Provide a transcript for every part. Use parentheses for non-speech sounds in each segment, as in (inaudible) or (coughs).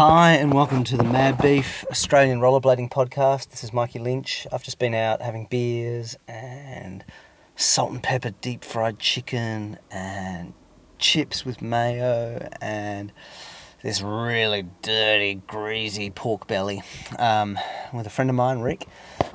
Hi, and welcome to the Mad Beef Australian Rollerblading Podcast. This is Mikey Lynch. I've just been out having beers and salt and pepper deep fried chicken and chips with mayo and this really dirty, greasy pork belly um, with a friend of mine, Rick.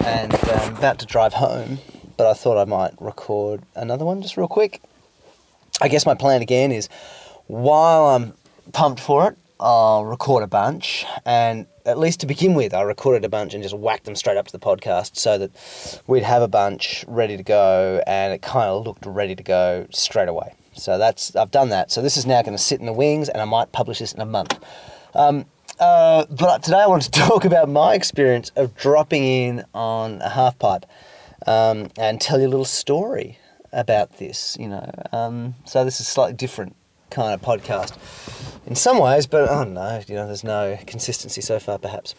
And I'm about to drive home, but I thought I might record another one just real quick. I guess my plan again is while I'm pumped for it, I'll record a bunch, and at least to begin with, I recorded a bunch and just whacked them straight up to the podcast so that we'd have a bunch ready to go, and it kind of looked ready to go straight away. So that's I've done that. So this is now going to sit in the wings, and I might publish this in a month. Um, uh, but today I want to (laughs) talk about my experience of dropping in on a half pipe um, and tell you a little story about this. You know, um, so this is slightly different kind of podcast in some ways, but I don't know, you know, there's no consistency so far, perhaps.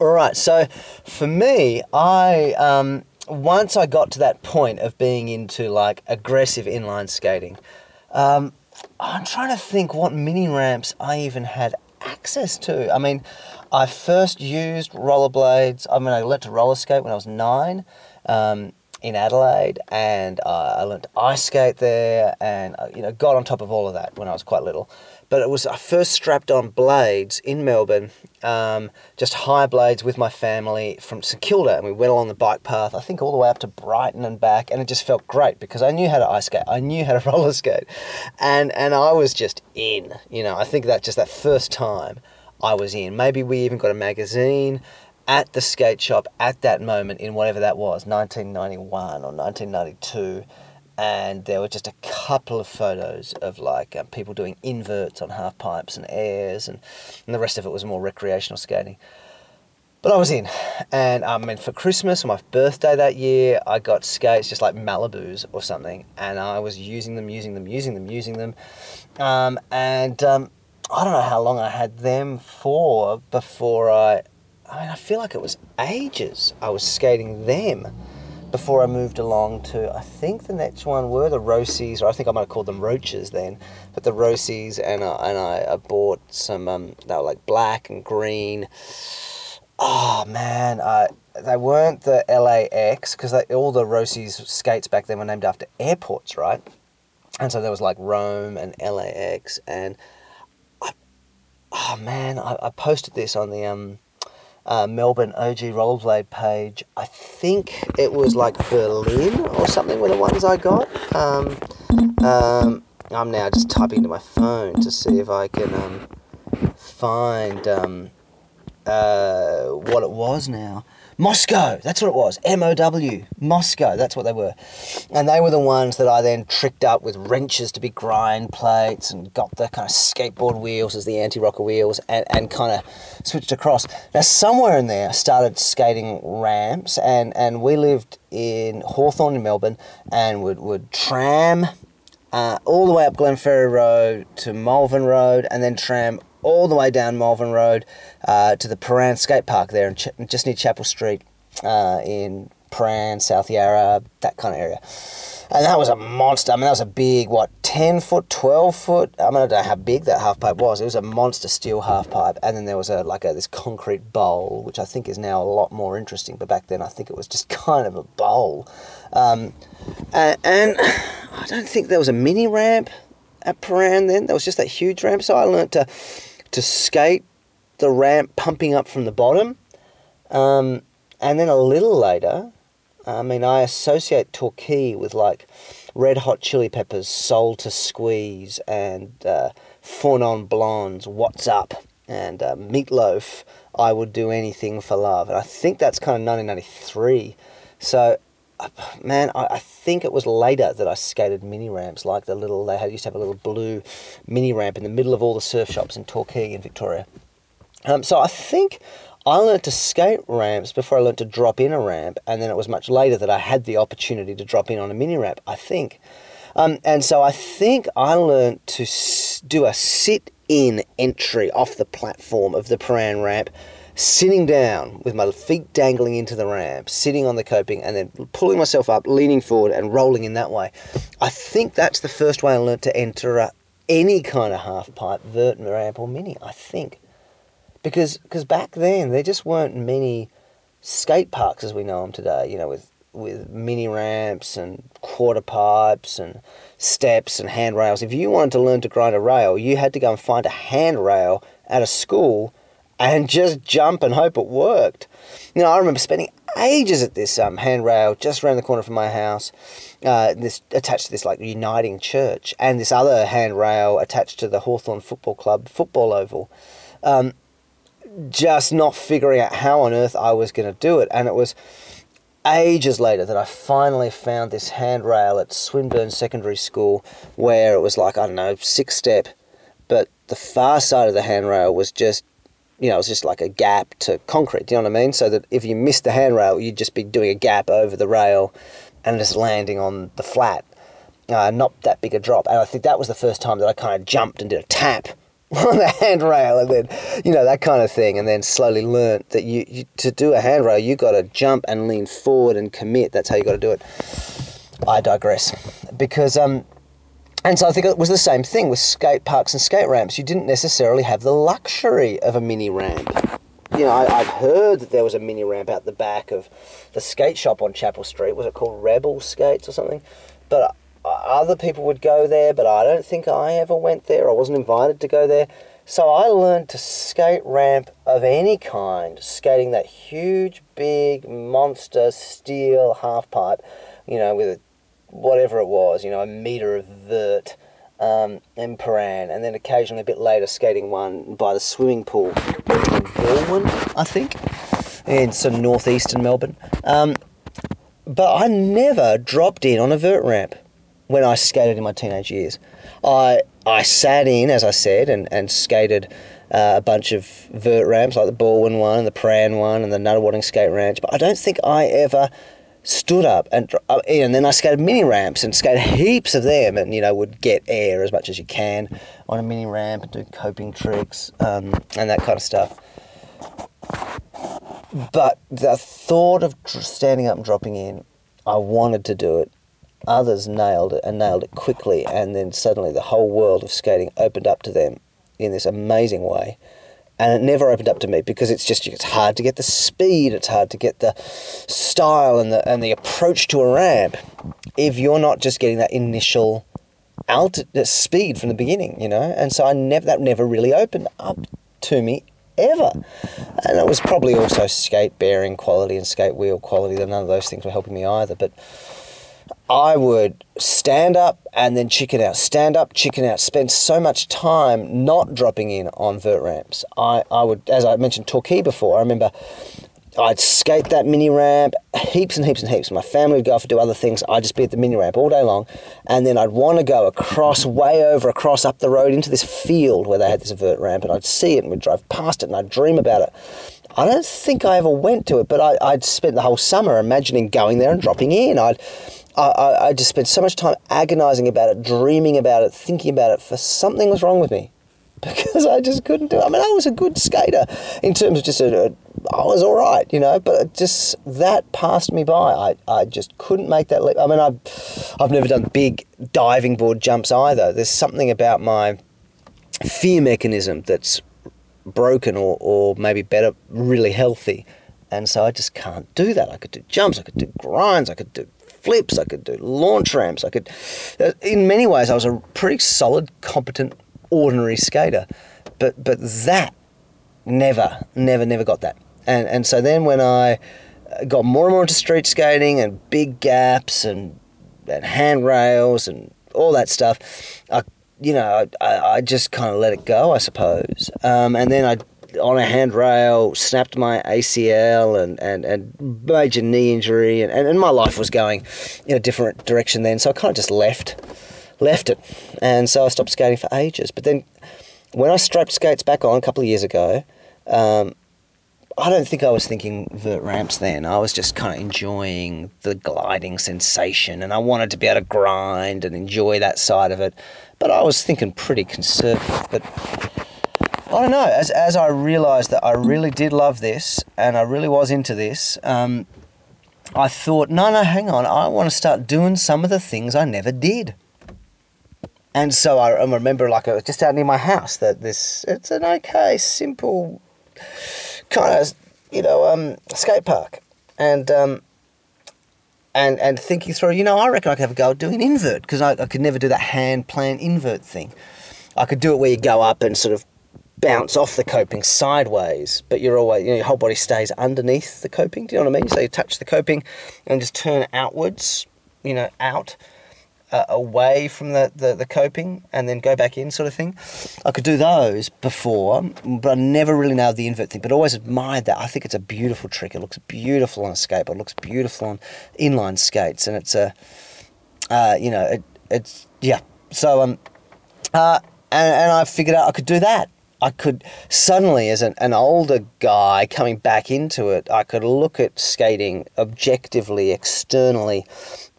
All right, so for me, I um, once I got to that point of being into like aggressive inline skating, um, I'm trying to think what mini ramps I even had access to. I mean, I first used rollerblades. I mean, I learned to roller skate when I was nine. Um, in Adelaide, and uh, I learned to ice skate there, and uh, you know got on top of all of that when I was quite little. But it was I first strapped on blades in Melbourne, um, just high blades with my family from St Kilda, and we went along the bike path. I think all the way up to Brighton and back, and it just felt great because I knew how to ice skate, I knew how to (laughs) roller skate, and and I was just in. You know, I think that just that first time. I was in. Maybe we even got a magazine at the skate shop at that moment in whatever that was, 1991 or 1992. And there were just a couple of photos of like uh, people doing inverts on half pipes and airs, and, and the rest of it was more recreational skating. But I was in, and I mean, for Christmas my birthday that year, I got skates just like Malibus or something, and I was using them, using them, using them, using them. Um, and um, I don't know how long I had them for before I I mean, I feel like it was ages I was skating them before I moved along to, I think the next one were the Roces, or I think I might have called them Roaches then, but the Roces, and, I, and I, I bought some, um, they were like black and green. Oh man, I, they weren't the LAX, because all the Roces skates back then were named after airports, right? And so there was like Rome and LAX, and I, oh man, I, I posted this on the, um, uh, Melbourne OG Rollerblade page. I think it was like Berlin or something were the ones I got. Um, um, I'm now just typing to my phone to see if I can um, find um, what it was now. Moscow, that's what it was. M O W, Moscow, that's what they were. And they were the ones that I then tricked up with wrenches to be grind plates and got the kind of skateboard wheels as the anti rocker wheels and, and kind of switched across. Now, somewhere in there, I started skating ramps, and, and we lived in Hawthorn in Melbourne and would, would tram uh, all the way up Glenferrie Road to Malvern Road and then tram all the way down Malvern Road uh, to the Prahran skate park there, in Ch- just near Chapel Street uh, in Prahran, South Yarra, that kind of area. And that was a monster. I mean, that was a big, what, 10 foot, 12 foot? I mean, I don't know how big that half pipe was. It was a monster steel half pipe. And then there was a like a, this concrete bowl, which I think is now a lot more interesting. But back then, I think it was just (laughs) kind of a bowl. Um, and, and (sighs) I don't think there was a mini ramp at Prahran then. There was just that huge ramp. So I learnt to to skate the ramp pumping up from the bottom. Um, and then a little later, I mean, I associate Torquay with like Red Hot Chili Peppers, Soul to Squeeze, and uh, Four Non Blondes, What's Up, and uh, Meatloaf, I Would Do Anything for Love. And I think that's kind of 1993. So man, I, I, think it was later that I skated mini ramps, like the little they had used to have a little blue mini ramp in the middle of all the surf shops in Torquay in Victoria. Um, so I think I learned to skate ramps before I learned to drop in a ramp, and then it was much later that I had the opportunity to drop in on a mini ramp. I think, um, and so I think I learned to do a sit in entry off the platform of the Prahran ramp sitting down with my feet dangling into the ramp, sitting on the coping, and then pulling myself up, leaning forward, and rolling in that way. I think that's the first way I learned to enter any kind of half pipe, vert, ramp, or mini. I think. because cause back then there just weren't many skate parks as we know them today, you know, with, with mini ramps and quarter pipes and steps and handrails. If you wanted to learn to grind a rail, you had to go and find a handrail at a school and just jump and hope it worked. You know, I remember spending ages at this um, handrail just around the corner from my house, uh, this attached to this like uniting church, and this other handrail attached to the Hawthorn Football Club football oval. Um, just not figuring out how on earth I was going to do it, and it was ages later that I finally found this handrail at Swinburne Secondary School, where it was like I don't know six step, but the far side of the handrail was just you know, it was just like a gap to concrete. Do you know what I mean? So that if you missed the handrail, you'd just be doing a gap over the rail and just landing on the flat. Uh, not that big a drop. And I think that was the first time that I kind of jumped and did a tap (laughs) on the handrail and then, you know, that kind of thing. And then slowly learnt that you, you to do a handrail, you got to jump and lean forward and commit. That's how you got to do it. I digress. Because, um, and so I think it was the same thing with skate parks and skate ramps. You didn't necessarily have the luxury of a mini ramp. You know, I, I'd heard that there was a mini ramp out the back of the skate shop on Chapel Street. Was it called Rebel Skates or something? But uh, other people would go there, but I don't think I ever went there. I wasn't invited to go there. So I learned to skate ramp of any kind, skating that huge, big, monster steel half pipe, you know, with a whatever it was, you know, a meter of vert um, in Prahran, and then occasionally a bit later skating one by the swimming pool in Balwyn, I think, in of northeastern Melbourne. Um, but I never dropped in on a vert ramp when I skated in my teenage years. I I sat in, as I said, and, and skated uh, a bunch of vert ramps like the Balwyn one, and the Prahran one, and the Nunawading Skate Ranch, but I don't think I ever stood up and uh, and then I skated mini ramps and skated heaps of them and you know would get air as much as you can on a mini ramp and do coping tricks um, and that kind of stuff. But the thought of standing up and dropping in, I wanted to do it. Others nailed it and nailed it quickly, and then suddenly the whole world of skating opened up to them in this amazing way and it never opened up to me because it's just it's hard to get the speed, it's hard to get the style and the and the approach to a ramp if you're not just getting that initial alt speed from the beginning, you know. And so I never that never really opened up to me ever. And it was probably also skate bearing quality and skate wheel quality. That none of those things were helping me either, but I would stand up and then chicken out, stand up, chicken out, spend so much time not dropping in on vert ramps. I, I would, as I mentioned Torquay before, I remember I'd skate that mini ramp heaps and heaps and heaps. My family would go off and do other things. I'd just be at the mini ramp all day long. And then I'd want to go across, way over, across up the road into this field where they had this vert ramp. And I'd see it and we'd drive past it and I'd dream about it. I don't think I ever went to it, but I, I'd spent the whole summer imagining going there and dropping in. I'd I, I, just spent so much time agonizing about it, dreaming about it, thinking about it, for something was wrong with me. (laughs) Because I just couldn't do it. I mean, I was a good skater in terms of just a, a I was all right, you know, but just that passed me by. I, I just couldn't make that leap. I mean, I've, I've never done big diving board jumps either. There's something about my fear mechanism that's broken or, or maybe better, really healthy. And so I just can't do that. I could do jumps, I could do grinds, I could do flips, I could do launch ramps, I could. Uh, in many ways, I was a pretty solid, competent, ordinary skater, but but that never, never, never got that. And and so then when I got more and more into street skating and big gaps and and handrails and all that stuff, I you know I, I just kind of let it go, I suppose. Um, and then I on a handrail, snapped my ACL and, and, and major knee injury, and, and, my life was going in a different direction then. So I kind of just left, left it, and so I stopped skating for ages. But then, when I strapped skates back on a couple of years ago, um, I don't think I was thinking vert ramps then. I was just kind of enjoying the gliding sensation, and I wanted to be able to grind and enjoy that side of it. But I was thinking pretty conservative. But I don't know. As, as I realised that I really did love this and I really was into this, um, I thought, no, no, hang on. I want to start doing some of the things I never did. And so I, remember, like, I was just out near my house that this, it's an okay, simple kind of, you know, um, skate park, and um, and and thinking through, you know, I reckon I could have a go at doing invert because I, I could never do that handplant invert thing. I could do it where you go up and sort of bounce off the coping sideways, but you're always, you know, your whole body stays underneath the coping. Do you know what I mean? So you touch the coping and just turn outwards, you know, out, uh, away from the, the, the coping and then go back in, sort of thing. I could do those before, but I never really nailed the invert thing, but always admired that. I think it's a beautiful trick. It looks beautiful on a skateboard, it looks beautiful on inline skates, and it's a, uh, you know, it, it's, yeah. So, um, uh, and, and I figured out I could do that. I could suddenly, as an, an older guy coming back into it, I could look at skating objectively, externally,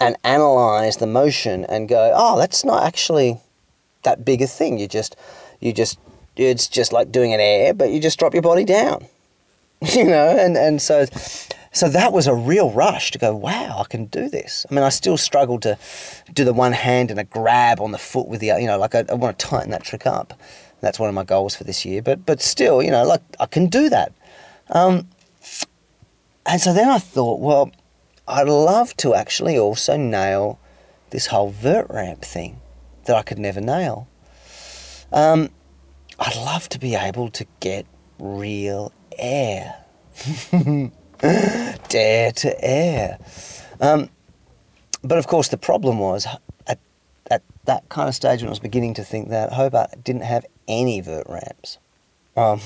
and analyze the motion and go, oh, that's not actually that big a thing. You just, you just, it's just like doing an air, but you just drop your body down, (laughs) you know, and and so. So that was a real rush to go, wow, I can do this. I mean, I still struggle to do the one hand and a grab on the foot with the, you know, like I, I want to tighten that trick up. That's one of my goals for this year. But but still, you know, like I can do that. Um, and so then I thought, well, I'd love to actually also nail this whole vert ramp thing that I could never nail. Um, I'd love to be able to get real air. (laughs) Dare to air. Um, but of course, the problem was at, at that kind of stage when I was beginning to think that Hobart didn't have any vert ramps. Um,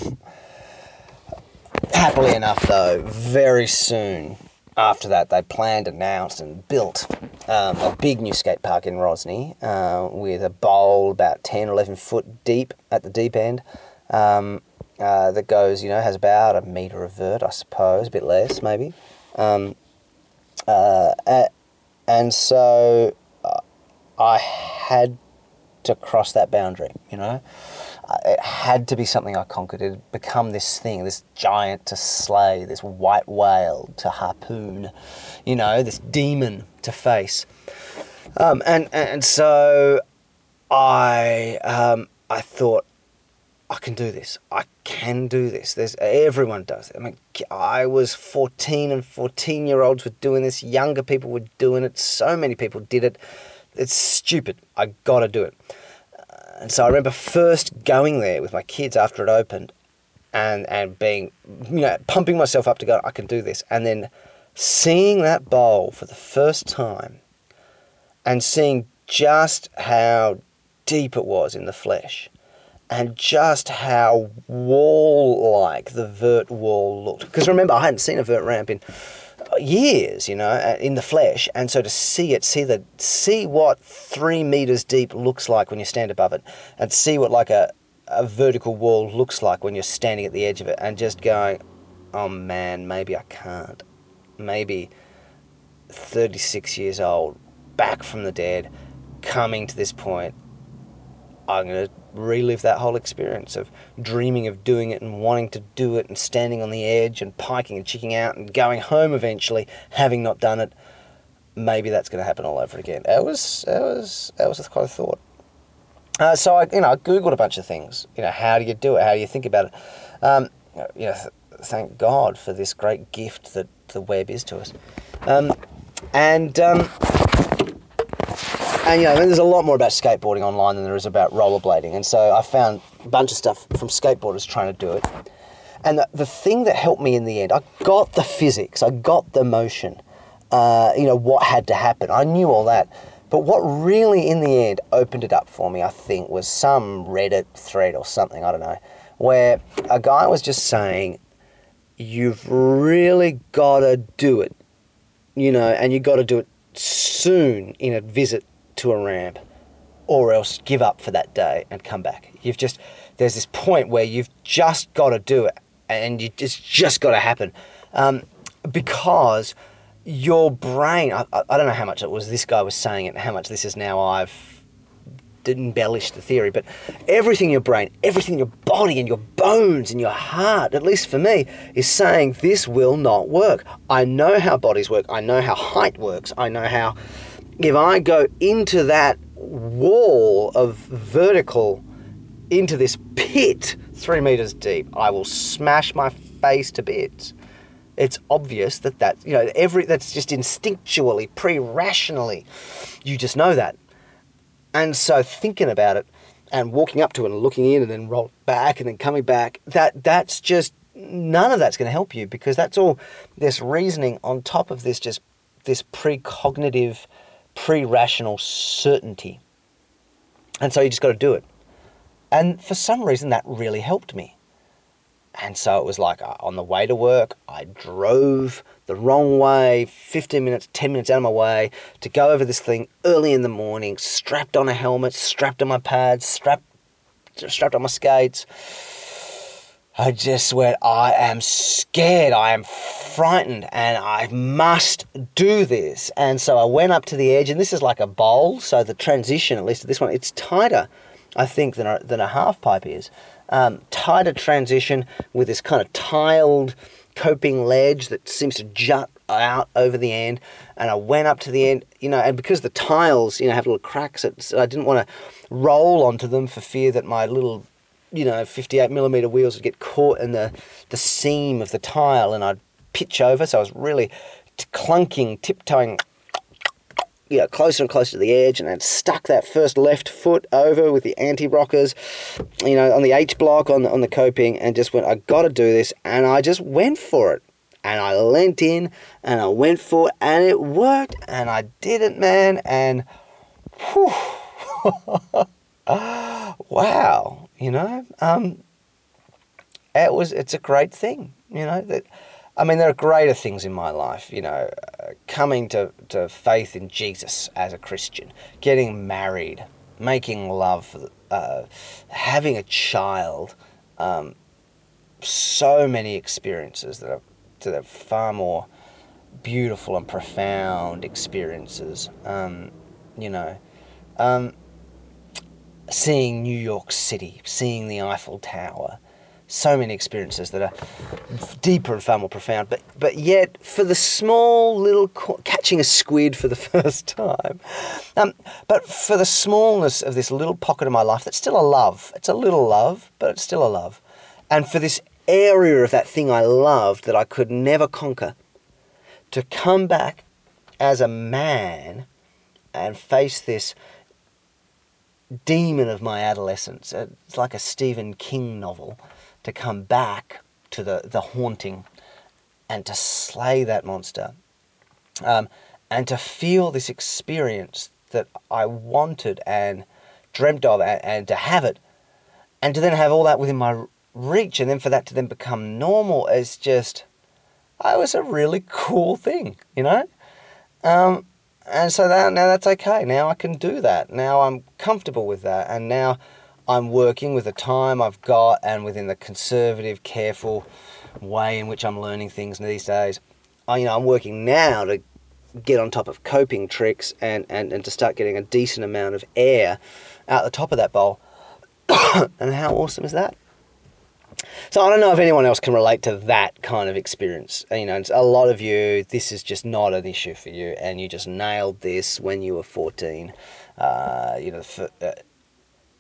happily enough, though, very soon after that, they planned, announced, and built um, a big new skate park in Rosny uh, with a bowl about 10 or 11 foot deep at the deep end um, uh, that goes, you know, has about a metre of vert, I suppose, a bit less maybe. Um, uh, and so uh, I had to cross that boundary, you know it had to be something I conquered. It had become this thing, this giant to slay, this white whale to harpoon, you know, this demon to face. Um, and and so I um, I thought I can do this. I can do this. There's everyone does it. I mean, I was 14 and 14 year olds were doing this. Younger people were doing it. So many people did it. It's stupid. I got to do it. And so I remember first going there with my kids after it opened and, and being, you know, pumping myself up to go, I can do this. And then seeing that bowl for the first time and seeing just how deep it was in the flesh and just how wall like the vert wall looked. Because remember, I hadn't seen a vert ramp in years, you know, uh, in the flesh, and so to see it, see the see what three meters deep looks like when you stand above it, and see what like a a vertical wall looks like when you're standing at the edge of it, and just going, oh man, maybe I can't, maybe. 36 years old, back from the dead, coming to this point, I'm going to relive that whole experience of dreaming of doing it and wanting to do it and standing on the edge and piking and chicking out and going home eventually, having not done it. Maybe that's going to happen all over again. That was that was that was quite a thought. Uh, so I, you know, I googled a bunch of things. You know, how do you do it? How do you think about it? Um, you know, th- thank God for this great gift that the web is to us. Um, and um, and you know, there's a lot more about skateboarding online than there is about rollerblading. And so I found a bunch of stuff from skateboarders trying to do it. And the, the thing that helped me in the end, I got the physics, I got the motion, uh, you know, what had to happen. I knew all that. But what really, in the end, opened it up for me, I think, was some Reddit thread or something, I don't know, where a guy was just saying, You've really got to do it, you know, and you've got to do it soon in a visit to a ramp or else give up for that day and come back. You've just, there's this point where you've just got to do it and you, it's just got to happen. Um, because your brain, I, I don't know how much it was this guy was saying it how much this is now I've embellished the theory, but everything in your brain, everything in your body and your bones and your heart, at least for me, is saying this will not work. I know how bodies work. I know how height works. I know how if I go into that wall of vertical, into this pit three meters deep, I will smash my face to bits. It's obvious that that you know every that's just instinctually, pre-rationally, you just know that. And so thinking about it and walking up to it and looking in and then roll back and then coming back, that that's just none of that's going to help you because that's all this reasoning on top of this just this precognitive, pre-rational certainty. And so you just got to do it. And for some reason, that really helped me. And so it was like uh, on the way to work, I drove the wrong way, 15 minutes, 10 minutes out of my way to go over this thing early in the morning, strapped on a helmet, strapped on my pads, strapped, strapped on my skates. I just went, I am scared, I am frightened, and I must do this. And so I went up to the edge, and this is like a bowl, so the transition, at least this one, it's tighter I think, than a, than a half pipe is. Um, tighter transition with this kind of tiled coping ledge that seems to jut out over the end. And I went up to the end, you know, and because the tiles, you know, have little cracks, it, I didn't want to roll onto them for fear that my little, you know, 58 millimeter wheels would get caught in the, the seam of the tile and I'd pitch over. So I was really clunking, tiptoeing you know, closer and closer to the edge and I'd stuck that first left foot over with the anti-rockers, you know, on the H block on the, on the coping and just went, I got to do this. And I just went for it. And I leant in and I went for it and it worked and I did it, man. And whew, (laughs) wow, you know, um, it was, it's a great thing, you know, that I mean, there are greater things in my life, you know, uh, coming to, to faith in Jesus as a Christian, getting married, making love, uh, having a child. Um, so many experiences that are, that are far more beautiful and profound experiences. Um, you know, um, seeing New York City, seeing the Eiffel Tower, so many experiences that are deeper and far more profound. But but yet, for the small little catching a squid for the (laughs) first time, um, but for the smallness of this little pocket of my life, that's still a love. It's a little love, but it's still a love. And for this area of that thing I loved that I could never conquer, to come back as a man and face this demon of my adolescence. It's like a Stephen King novel to come back to the, the haunting and to slay that monster um, and to feel this experience that I wanted and dreamt of and, and to have it and to then have all that within my reach and then for that to then become normal is just it was a really cool thing you know um, and so that, now that's okay now i can do that now i'm comfortable with that and now I'm working with the time I've got and within the conservative, careful way in which I'm learning things these days. I, you know, I'm working now to get on top of coping tricks and, and, and to start getting a decent amount of air out the top of that bowl. (coughs) and how awesome is that? So I don't know if anyone else can relate to that kind of experience. You know, a lot of you, this is just not an issue for you, and you just nailed this when you were 14. Uh, you know, for, uh,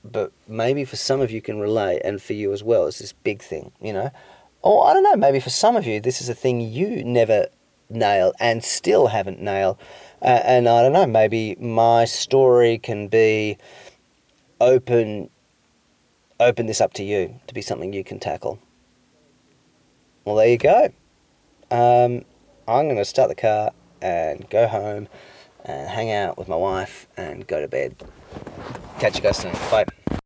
but maybe for some of you can relate, and for you as well, it's this big thing, you know. Or I don't know, maybe for some of you, this is a thing you never nail and still haven't nailed. Uh, and I don't know, maybe my story can be open open this up to you to be something you can tackle. Well, there you go. Um, I'm going to start the car and go home and hang out with my wife and go to bed. Catch you guys soon. Bye.